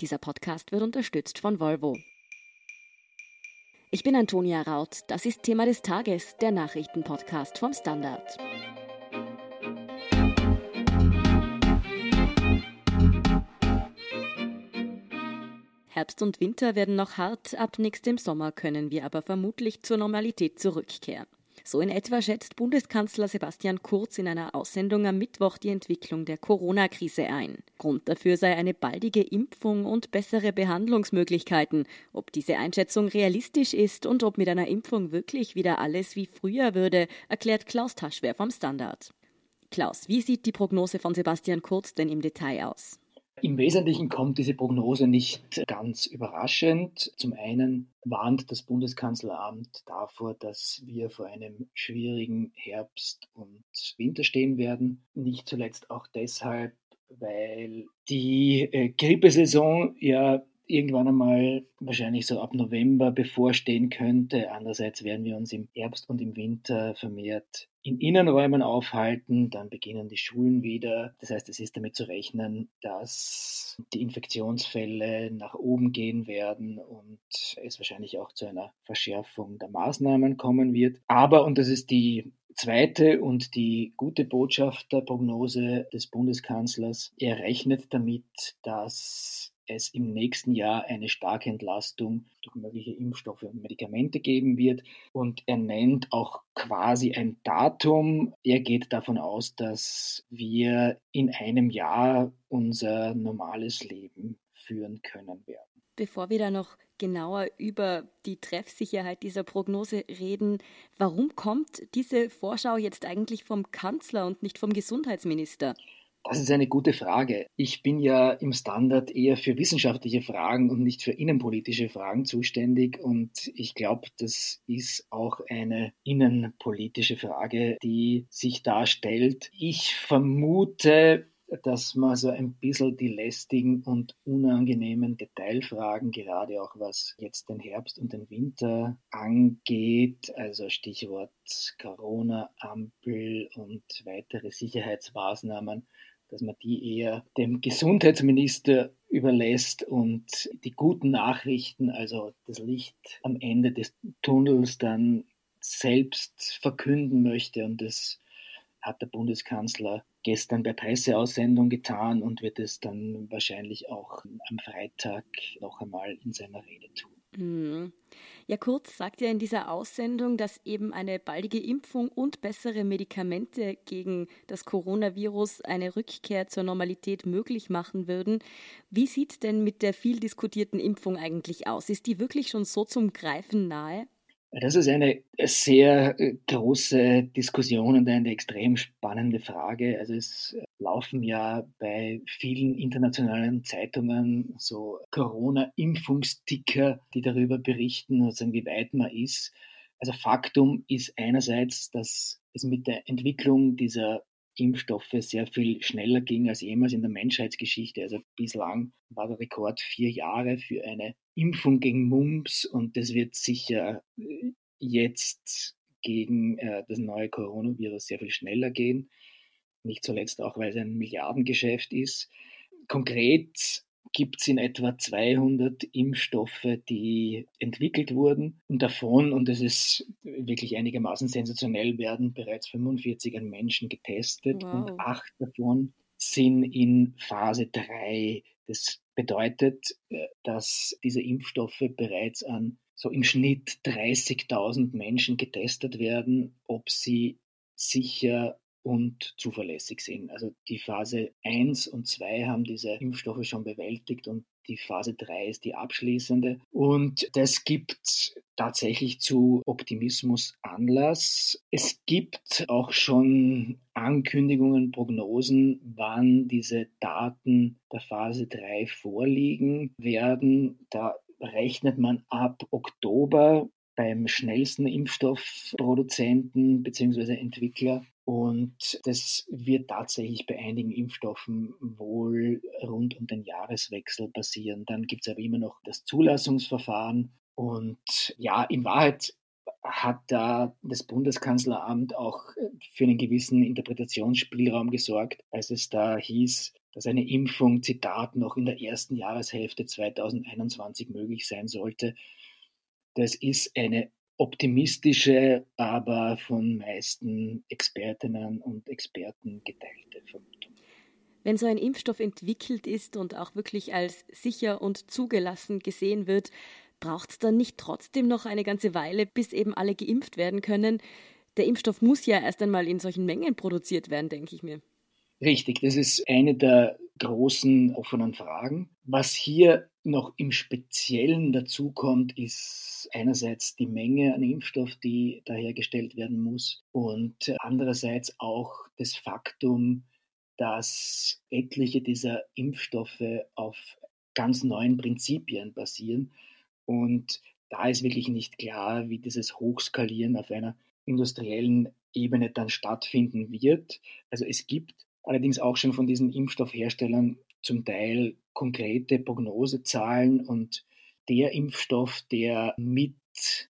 Dieser Podcast wird unterstützt von Volvo. Ich bin Antonia Raut. Das ist Thema des Tages, der Nachrichtenpodcast vom Standard. Herbst und Winter werden noch hart, ab nächstem Sommer können wir aber vermutlich zur Normalität zurückkehren. So in etwa schätzt Bundeskanzler Sebastian Kurz in einer Aussendung am Mittwoch die Entwicklung der Corona-Krise ein. Grund dafür sei eine baldige Impfung und bessere Behandlungsmöglichkeiten. Ob diese Einschätzung realistisch ist und ob mit einer Impfung wirklich wieder alles wie früher würde, erklärt Klaus Taschwer vom Standard. Klaus, wie sieht die Prognose von Sebastian Kurz denn im Detail aus? Im Wesentlichen kommt diese Prognose nicht ganz überraschend. Zum einen warnt das Bundeskanzleramt davor, dass wir vor einem schwierigen Herbst und Winter stehen werden. Nicht zuletzt auch deshalb, weil die äh, Grippesaison ja irgendwann einmal wahrscheinlich so ab November bevorstehen könnte. Andererseits werden wir uns im Herbst und im Winter vermehrt in Innenräumen aufhalten, dann beginnen die Schulen wieder. Das heißt, es ist damit zu rechnen, dass die Infektionsfälle nach oben gehen werden und es wahrscheinlich auch zu einer Verschärfung der Maßnahmen kommen wird. Aber, und das ist die zweite und die gute Botschaft der Prognose des Bundeskanzlers, er rechnet damit, dass es im nächsten Jahr eine starke Entlastung durch mögliche Impfstoffe und Medikamente geben wird. Und er nennt auch quasi ein Datum. Er geht davon aus, dass wir in einem Jahr unser normales Leben führen können werden. Bevor wir da noch genauer über die Treffsicherheit dieser Prognose reden, warum kommt diese Vorschau jetzt eigentlich vom Kanzler und nicht vom Gesundheitsminister? Das ist eine gute Frage. Ich bin ja im Standard eher für wissenschaftliche Fragen und nicht für innenpolitische Fragen zuständig. Und ich glaube, das ist auch eine innenpolitische Frage, die sich darstellt. Ich vermute, dass man so ein bisschen die lästigen und unangenehmen Detailfragen, gerade auch was jetzt den Herbst und den Winter angeht, also Stichwort Corona-Ampel und weitere Sicherheitsmaßnahmen, dass man die eher dem Gesundheitsminister überlässt und die guten Nachrichten, also das Licht am Ende des Tunnels dann selbst verkünden möchte. Und das hat der Bundeskanzler gestern bei Presseaussendung getan und wird es dann wahrscheinlich auch am Freitag noch einmal in seiner Rede tun. Mhm. Ja, Kurz sagt ja in dieser Aussendung, dass eben eine baldige Impfung und bessere Medikamente gegen das Coronavirus eine Rückkehr zur Normalität möglich machen würden. Wie sieht denn mit der viel diskutierten Impfung eigentlich aus? Ist die wirklich schon so zum Greifen nahe? Das ist eine sehr äh, große Diskussion und eine extrem spannende Frage. Also es laufen ja bei vielen internationalen Zeitungen so Corona-Impfungsticker, die darüber berichten, also wie weit man ist. Also Faktum ist einerseits, dass es mit der Entwicklung dieser Impfstoffe sehr viel schneller ging als jemals in der Menschheitsgeschichte. Also bislang war der Rekord vier Jahre für eine Impfung gegen Mumps und das wird sicher äh, jetzt gegen äh, das neue Coronavirus sehr viel schneller gehen. Nicht zuletzt auch, weil es ein Milliardengeschäft ist. Konkret gibt es in etwa 200 Impfstoffe, die entwickelt wurden. Und davon, und das ist wirklich einigermaßen sensationell, werden bereits 45 an Menschen getestet wow. und acht davon sind in Phase 3. Das bedeutet, äh, dass diese Impfstoffe bereits an so im Schnitt 30.000 Menschen getestet werden, ob sie sicher und zuverlässig sind. Also die Phase 1 und 2 haben diese Impfstoffe schon bewältigt und die Phase 3 ist die abschließende. Und das gibt tatsächlich zu Optimismus Anlass. Es gibt auch schon Ankündigungen, Prognosen, wann diese Daten der Phase 3 vorliegen werden. Da rechnet man ab Oktober beim schnellsten Impfstoffproduzenten bzw. Entwickler. Und das wird tatsächlich bei einigen Impfstoffen wohl rund um den Jahreswechsel passieren. Dann gibt es aber immer noch das Zulassungsverfahren. Und ja, in Wahrheit hat da das Bundeskanzleramt auch für einen gewissen Interpretationsspielraum gesorgt, als es da hieß, dass eine Impfung, Zitat, noch in der ersten Jahreshälfte 2021 möglich sein sollte. Das ist eine optimistische, aber von meisten Expertinnen und Experten geteilte Vermutung. Wenn so ein Impfstoff entwickelt ist und auch wirklich als sicher und zugelassen gesehen wird, braucht es dann nicht trotzdem noch eine ganze Weile, bis eben alle geimpft werden können? Der Impfstoff muss ja erst einmal in solchen Mengen produziert werden, denke ich mir. Richtig, das ist eine der großen offenen Fragen. Was hier noch im Speziellen dazukommt, ist einerseits die Menge an Impfstoff, die da hergestellt werden muss und andererseits auch das Faktum, dass etliche dieser Impfstoffe auf ganz neuen Prinzipien basieren. Und da ist wirklich nicht klar, wie dieses Hochskalieren auf einer industriellen Ebene dann stattfinden wird. Also es gibt allerdings auch schon von diesen Impfstoffherstellern zum Teil konkrete Prognosezahlen und der Impfstoff, der mit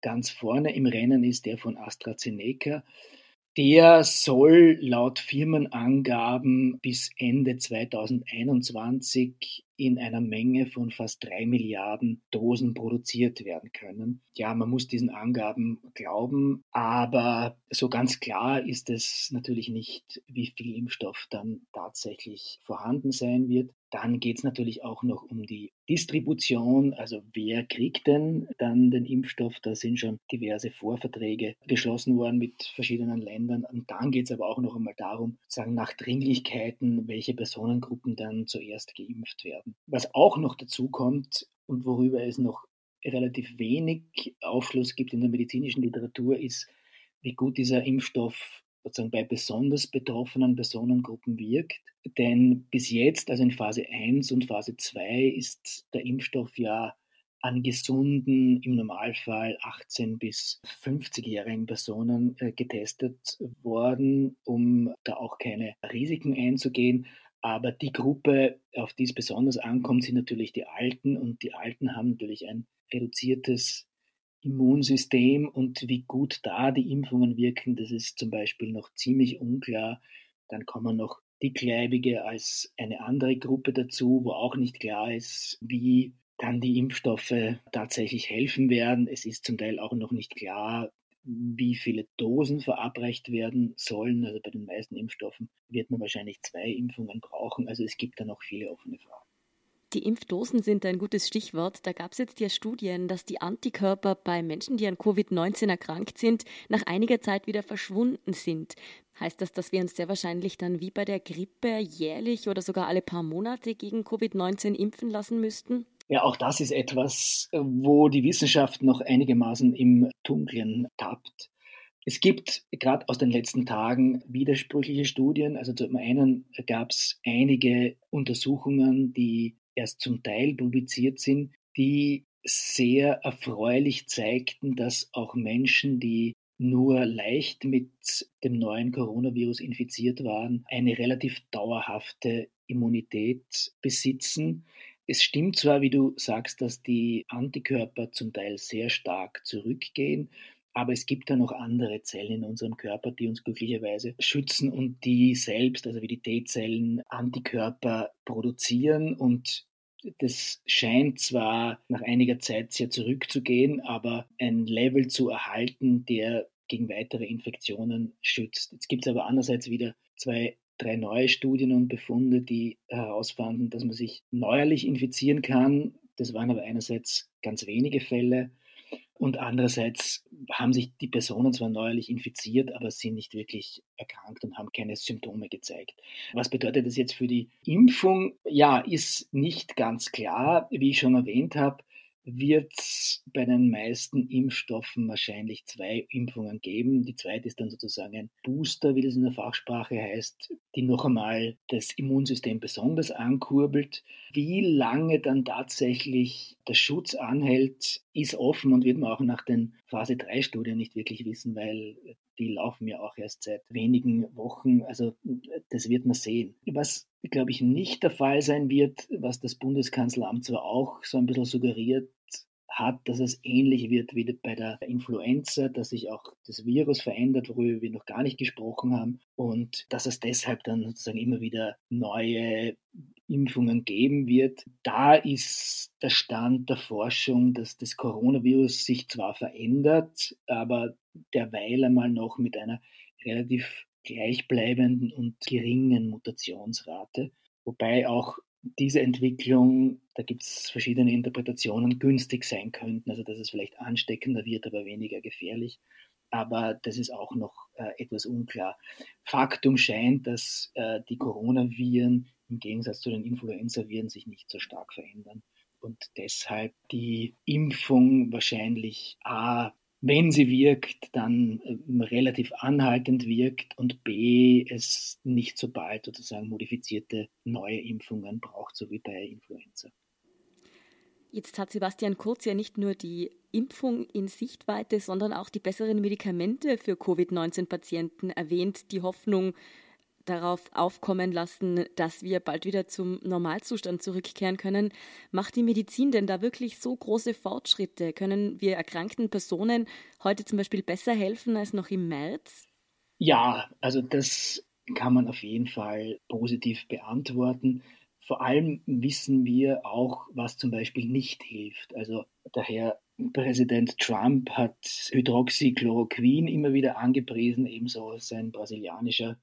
ganz vorne im Rennen ist, der von AstraZeneca, der soll laut Firmenangaben bis Ende 2021 in einer Menge von fast drei Milliarden Dosen produziert werden können. Ja, man muss diesen Angaben glauben, aber so ganz klar ist es natürlich nicht, wie viel Impfstoff dann tatsächlich vorhanden sein wird. Dann geht es natürlich auch noch um die Distribution, also wer kriegt denn dann den Impfstoff? Da sind schon diverse Vorverträge geschlossen worden mit verschiedenen Ländern. Und dann geht es aber auch noch einmal darum, sagen nach Dringlichkeiten, welche Personengruppen dann zuerst geimpft werden. Was auch noch dazu kommt und worüber es noch relativ wenig Aufschluss gibt in der medizinischen Literatur, ist, wie gut dieser Impfstoff sozusagen bei besonders betroffenen Personengruppen wirkt. Denn bis jetzt, also in Phase 1 und Phase 2, ist der Impfstoff ja an gesunden, im Normalfall 18 bis 50-jährigen Personen äh, getestet worden, um da auch keine Risiken einzugehen. Aber die Gruppe, auf die es besonders ankommt, sind natürlich die Alten und die Alten haben natürlich ein reduziertes Immunsystem und wie gut da die Impfungen wirken, das ist zum Beispiel noch ziemlich unklar. Dann kommen noch Dickleibige als eine andere Gruppe dazu, wo auch nicht klar ist, wie dann die Impfstoffe tatsächlich helfen werden. Es ist zum Teil auch noch nicht klar, wie viele Dosen verabreicht werden sollen. Also bei den meisten Impfstoffen wird man wahrscheinlich zwei Impfungen brauchen. Also es gibt da noch viele offene Fragen. Die Impfdosen sind ein gutes Stichwort. Da gab es jetzt ja Studien, dass die Antikörper bei Menschen, die an Covid-19 erkrankt sind, nach einiger Zeit wieder verschwunden sind. Heißt das, dass wir uns sehr wahrscheinlich dann wie bei der Grippe jährlich oder sogar alle paar Monate gegen Covid-19 impfen lassen müssten? Ja, auch das ist etwas, wo die Wissenschaft noch einigermaßen im Dunkeln tappt. Es gibt gerade aus den letzten Tagen widersprüchliche Studien. Also zum einen gab es einige Untersuchungen, die erst zum Teil publiziert sind, die sehr erfreulich zeigten, dass auch Menschen, die nur leicht mit dem neuen Coronavirus infiziert waren, eine relativ dauerhafte Immunität besitzen. Es stimmt zwar, wie du sagst, dass die Antikörper zum Teil sehr stark zurückgehen, aber es gibt da noch andere Zellen in unserem Körper, die uns glücklicherweise schützen und die selbst, also wie die T-Zellen, Antikörper produzieren. Und das scheint zwar nach einiger Zeit sehr zurückzugehen, aber ein Level zu erhalten, der gegen weitere Infektionen schützt. Jetzt gibt es aber andererseits wieder zwei, drei neue Studien und Befunde, die herausfanden, dass man sich neuerlich infizieren kann. Das waren aber einerseits ganz wenige Fälle und andererseits haben sich die Personen zwar neuerlich infiziert, aber sind nicht wirklich erkrankt und haben keine Symptome gezeigt. Was bedeutet das jetzt für die Impfung? Ja, ist nicht ganz klar. Wie ich schon erwähnt habe, wird es bei den meisten Impfstoffen wahrscheinlich zwei Impfungen geben. Die zweite ist dann sozusagen ein Booster, wie das in der Fachsprache heißt, die noch einmal das Immunsystem besonders ankurbelt. Wie lange dann tatsächlich der Schutz anhält, ist offen und wird man auch nach den Phase 3 Studien nicht wirklich wissen, weil die laufen ja auch erst seit wenigen Wochen. Also das wird man sehen. Was, glaube ich, nicht der Fall sein wird, was das Bundeskanzleramt zwar auch so ein bisschen suggeriert hat, dass es ähnlich wird wie bei der Influenza, dass sich auch das Virus verändert, worüber wir noch gar nicht gesprochen haben und dass es deshalb dann sozusagen immer wieder neue Impfungen geben wird. Da ist der Stand der Forschung, dass das Coronavirus sich zwar verändert, aber derweil einmal noch mit einer relativ gleichbleibenden und geringen Mutationsrate, wobei auch diese Entwicklung, da gibt es verschiedene Interpretationen, günstig sein könnten, also dass es vielleicht ansteckender wird, aber weniger gefährlich. Aber das ist auch noch äh, etwas unklar. Faktum scheint, dass äh, die Coronaviren im Gegensatz zu den Influenza-Viren sich nicht so stark verändern und deshalb die Impfung wahrscheinlich A wenn sie wirkt, dann ähm, relativ anhaltend wirkt und B, es nicht so bald sozusagen modifizierte neue Impfungen braucht, so wie bei Influenza. Jetzt hat Sebastian Kurz ja nicht nur die Impfung in Sichtweite, sondern auch die besseren Medikamente für Covid-19-Patienten erwähnt, die Hoffnung, darauf aufkommen lassen, dass wir bald wieder zum Normalzustand zurückkehren können. Macht die Medizin denn da wirklich so große Fortschritte? Können wir erkrankten Personen heute zum Beispiel besser helfen als noch im März? Ja, also das kann man auf jeden Fall positiv beantworten. Vor allem wissen wir auch, was zum Beispiel nicht hilft. Also der Herr Präsident Trump hat Hydroxychloroquin immer wieder angepriesen, ebenso sein brasilianischer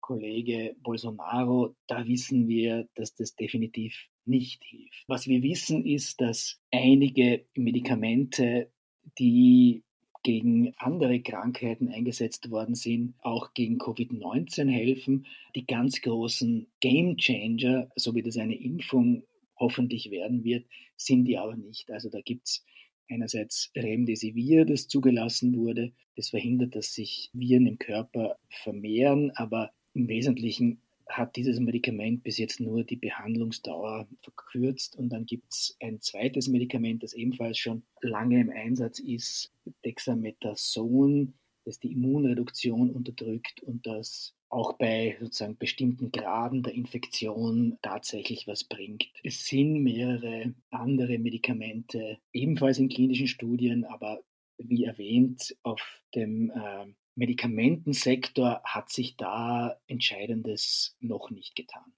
Kollege Bolsonaro, da wissen wir, dass das definitiv nicht hilft. Was wir wissen ist, dass einige Medikamente, die gegen andere Krankheiten eingesetzt worden sind, auch gegen Covid-19 helfen. Die ganz großen Game Changer, so wie das eine Impfung hoffentlich werden wird, sind die aber nicht. Also da gibt es einerseits Remdesivir, das zugelassen wurde. Das verhindert, dass sich Viren im Körper vermehren, aber im Wesentlichen hat dieses Medikament bis jetzt nur die Behandlungsdauer verkürzt und dann gibt es ein zweites Medikament, das ebenfalls schon lange im Einsatz ist, Dexamethason, das die Immunreduktion unterdrückt und das auch bei sozusagen bestimmten Graden der Infektion tatsächlich was bringt. Es sind mehrere andere Medikamente ebenfalls in klinischen Studien, aber wie erwähnt auf dem äh, Medikamentensektor hat sich da Entscheidendes noch nicht getan.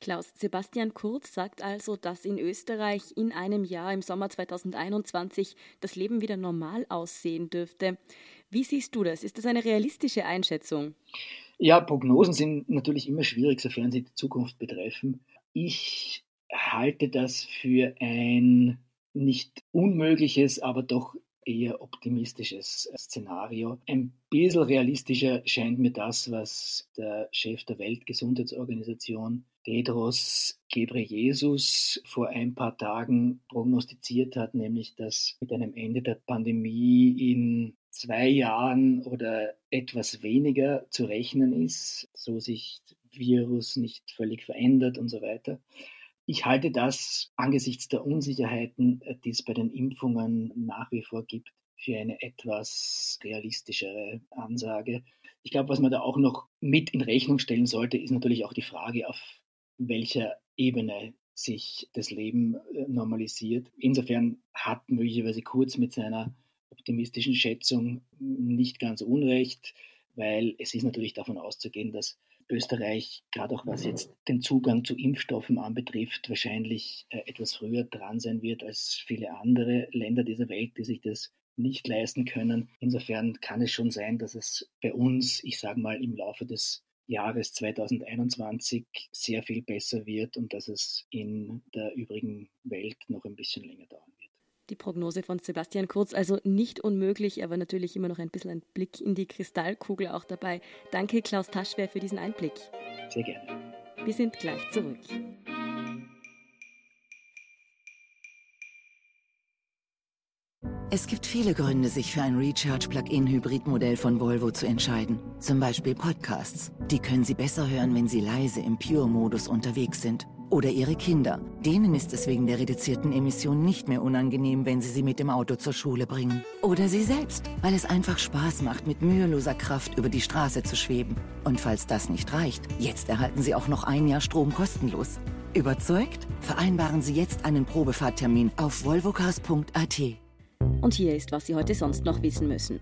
Klaus Sebastian Kurz sagt also, dass in Österreich in einem Jahr im Sommer 2021 das Leben wieder normal aussehen dürfte. Wie siehst du das? Ist das eine realistische Einschätzung? Ja, Prognosen sind natürlich immer schwierig, sofern sie die Zukunft betreffen. Ich halte das für ein nicht unmögliches, aber doch eher optimistisches Szenario. Ein bisschen realistischer scheint mir das, was der Chef der Weltgesundheitsorganisation Tedros Ghebreyesus vor ein paar Tagen prognostiziert hat, nämlich dass mit einem Ende der Pandemie in zwei Jahren oder etwas weniger zu rechnen ist, so sich Virus nicht völlig verändert und so weiter. Ich halte das angesichts der Unsicherheiten, äh, die es bei den Impfungen nach wie vor gibt, für eine etwas realistischere Ansage. Ich glaube, was man da auch noch mit in Rechnung stellen sollte, ist natürlich auch die Frage, auf welcher Ebene sich das Leben äh, normalisiert. Insofern hat möglicherweise Kurz mit seiner optimistischen Schätzung nicht ganz unrecht, weil es ist natürlich davon auszugehen, dass Österreich, gerade auch was jetzt den Zugang zu Impfstoffen anbetrifft, wahrscheinlich äh, etwas früher dran sein wird als viele andere Länder dieser Welt, die sich das nicht leisten können. Insofern kann es schon sein, dass es bei uns, ich sage mal, im Laufe des Jahres 2021 sehr viel besser wird und dass es in der übrigen Welt noch ein bisschen länger dauern wird. Die Prognose von Sebastian Kurz, also nicht unmöglich, aber natürlich immer noch ein bisschen ein Blick in die Kristallkugel auch dabei. Danke, Klaus Taschwer, für diesen Einblick. Sehr gerne. Wir sind gleich zurück. Es gibt viele Gründe, sich für ein Recharge-Plug-in-Hybrid-Modell von Volvo zu entscheiden. Zum Beispiel Podcasts. Die können Sie besser hören, wenn Sie leise im Pure-Modus unterwegs sind. Oder Ihre Kinder. Denen ist es wegen der reduzierten Emissionen nicht mehr unangenehm, wenn Sie sie mit dem Auto zur Schule bringen. Oder Sie selbst, weil es einfach Spaß macht, mit müheloser Kraft über die Straße zu schweben. Und falls das nicht reicht, jetzt erhalten Sie auch noch ein Jahr Strom kostenlos. Überzeugt? Vereinbaren Sie jetzt einen Probefahrttermin auf volvocars.at. Und hier ist, was Sie heute sonst noch wissen müssen.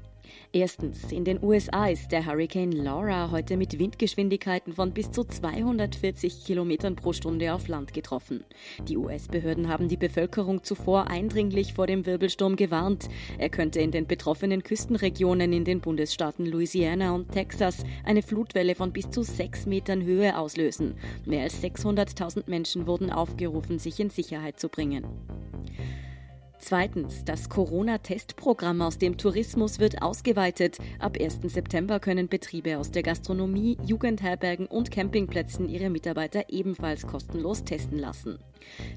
Erstens, in den USA ist der Hurricane Laura heute mit Windgeschwindigkeiten von bis zu 240 Kilometern pro Stunde auf Land getroffen. Die US-Behörden haben die Bevölkerung zuvor eindringlich vor dem Wirbelsturm gewarnt. Er könnte in den betroffenen Küstenregionen in den Bundesstaaten Louisiana und Texas eine Flutwelle von bis zu sechs Metern Höhe auslösen. Mehr als 600.000 Menschen wurden aufgerufen, sich in Sicherheit zu bringen. Zweitens, das Corona-Testprogramm aus dem Tourismus wird ausgeweitet. Ab 1. September können Betriebe aus der Gastronomie, Jugendherbergen und Campingplätzen ihre Mitarbeiter ebenfalls kostenlos testen lassen.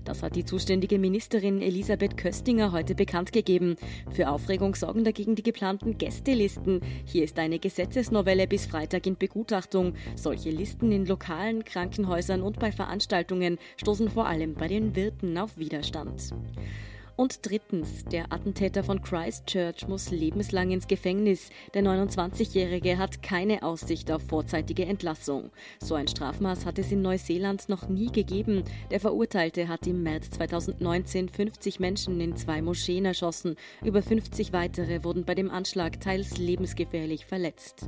Das hat die zuständige Ministerin Elisabeth Köstinger heute bekannt gegeben. Für Aufregung sorgen dagegen die geplanten Gästelisten. Hier ist eine Gesetzesnovelle bis Freitag in Begutachtung. Solche Listen in lokalen Krankenhäusern und bei Veranstaltungen stoßen vor allem bei den Wirten auf Widerstand. Und drittens, der Attentäter von Christchurch muss lebenslang ins Gefängnis. Der 29-Jährige hat keine Aussicht auf vorzeitige Entlassung. So ein Strafmaß hat es in Neuseeland noch nie gegeben. Der Verurteilte hat im März 2019 50 Menschen in zwei Moscheen erschossen. Über 50 weitere wurden bei dem Anschlag teils lebensgefährlich verletzt.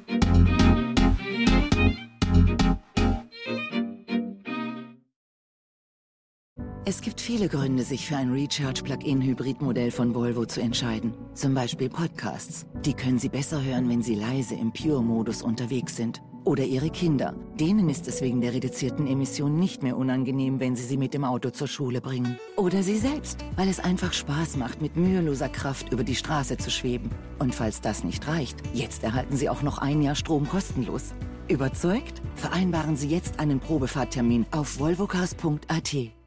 Es gibt viele Gründe, sich für ein Recharge-Plug-in-Hybrid-Modell von Volvo zu entscheiden. Zum Beispiel Podcasts. Die können Sie besser hören, wenn Sie leise im Pure-Modus unterwegs sind. Oder Ihre Kinder. Denen ist es wegen der reduzierten Emissionen nicht mehr unangenehm, wenn Sie sie mit dem Auto zur Schule bringen. Oder Sie selbst, weil es einfach Spaß macht, mit müheloser Kraft über die Straße zu schweben. Und falls das nicht reicht, jetzt erhalten Sie auch noch ein Jahr Strom kostenlos. Überzeugt? Vereinbaren Sie jetzt einen Probefahrttermin auf volvocars.at.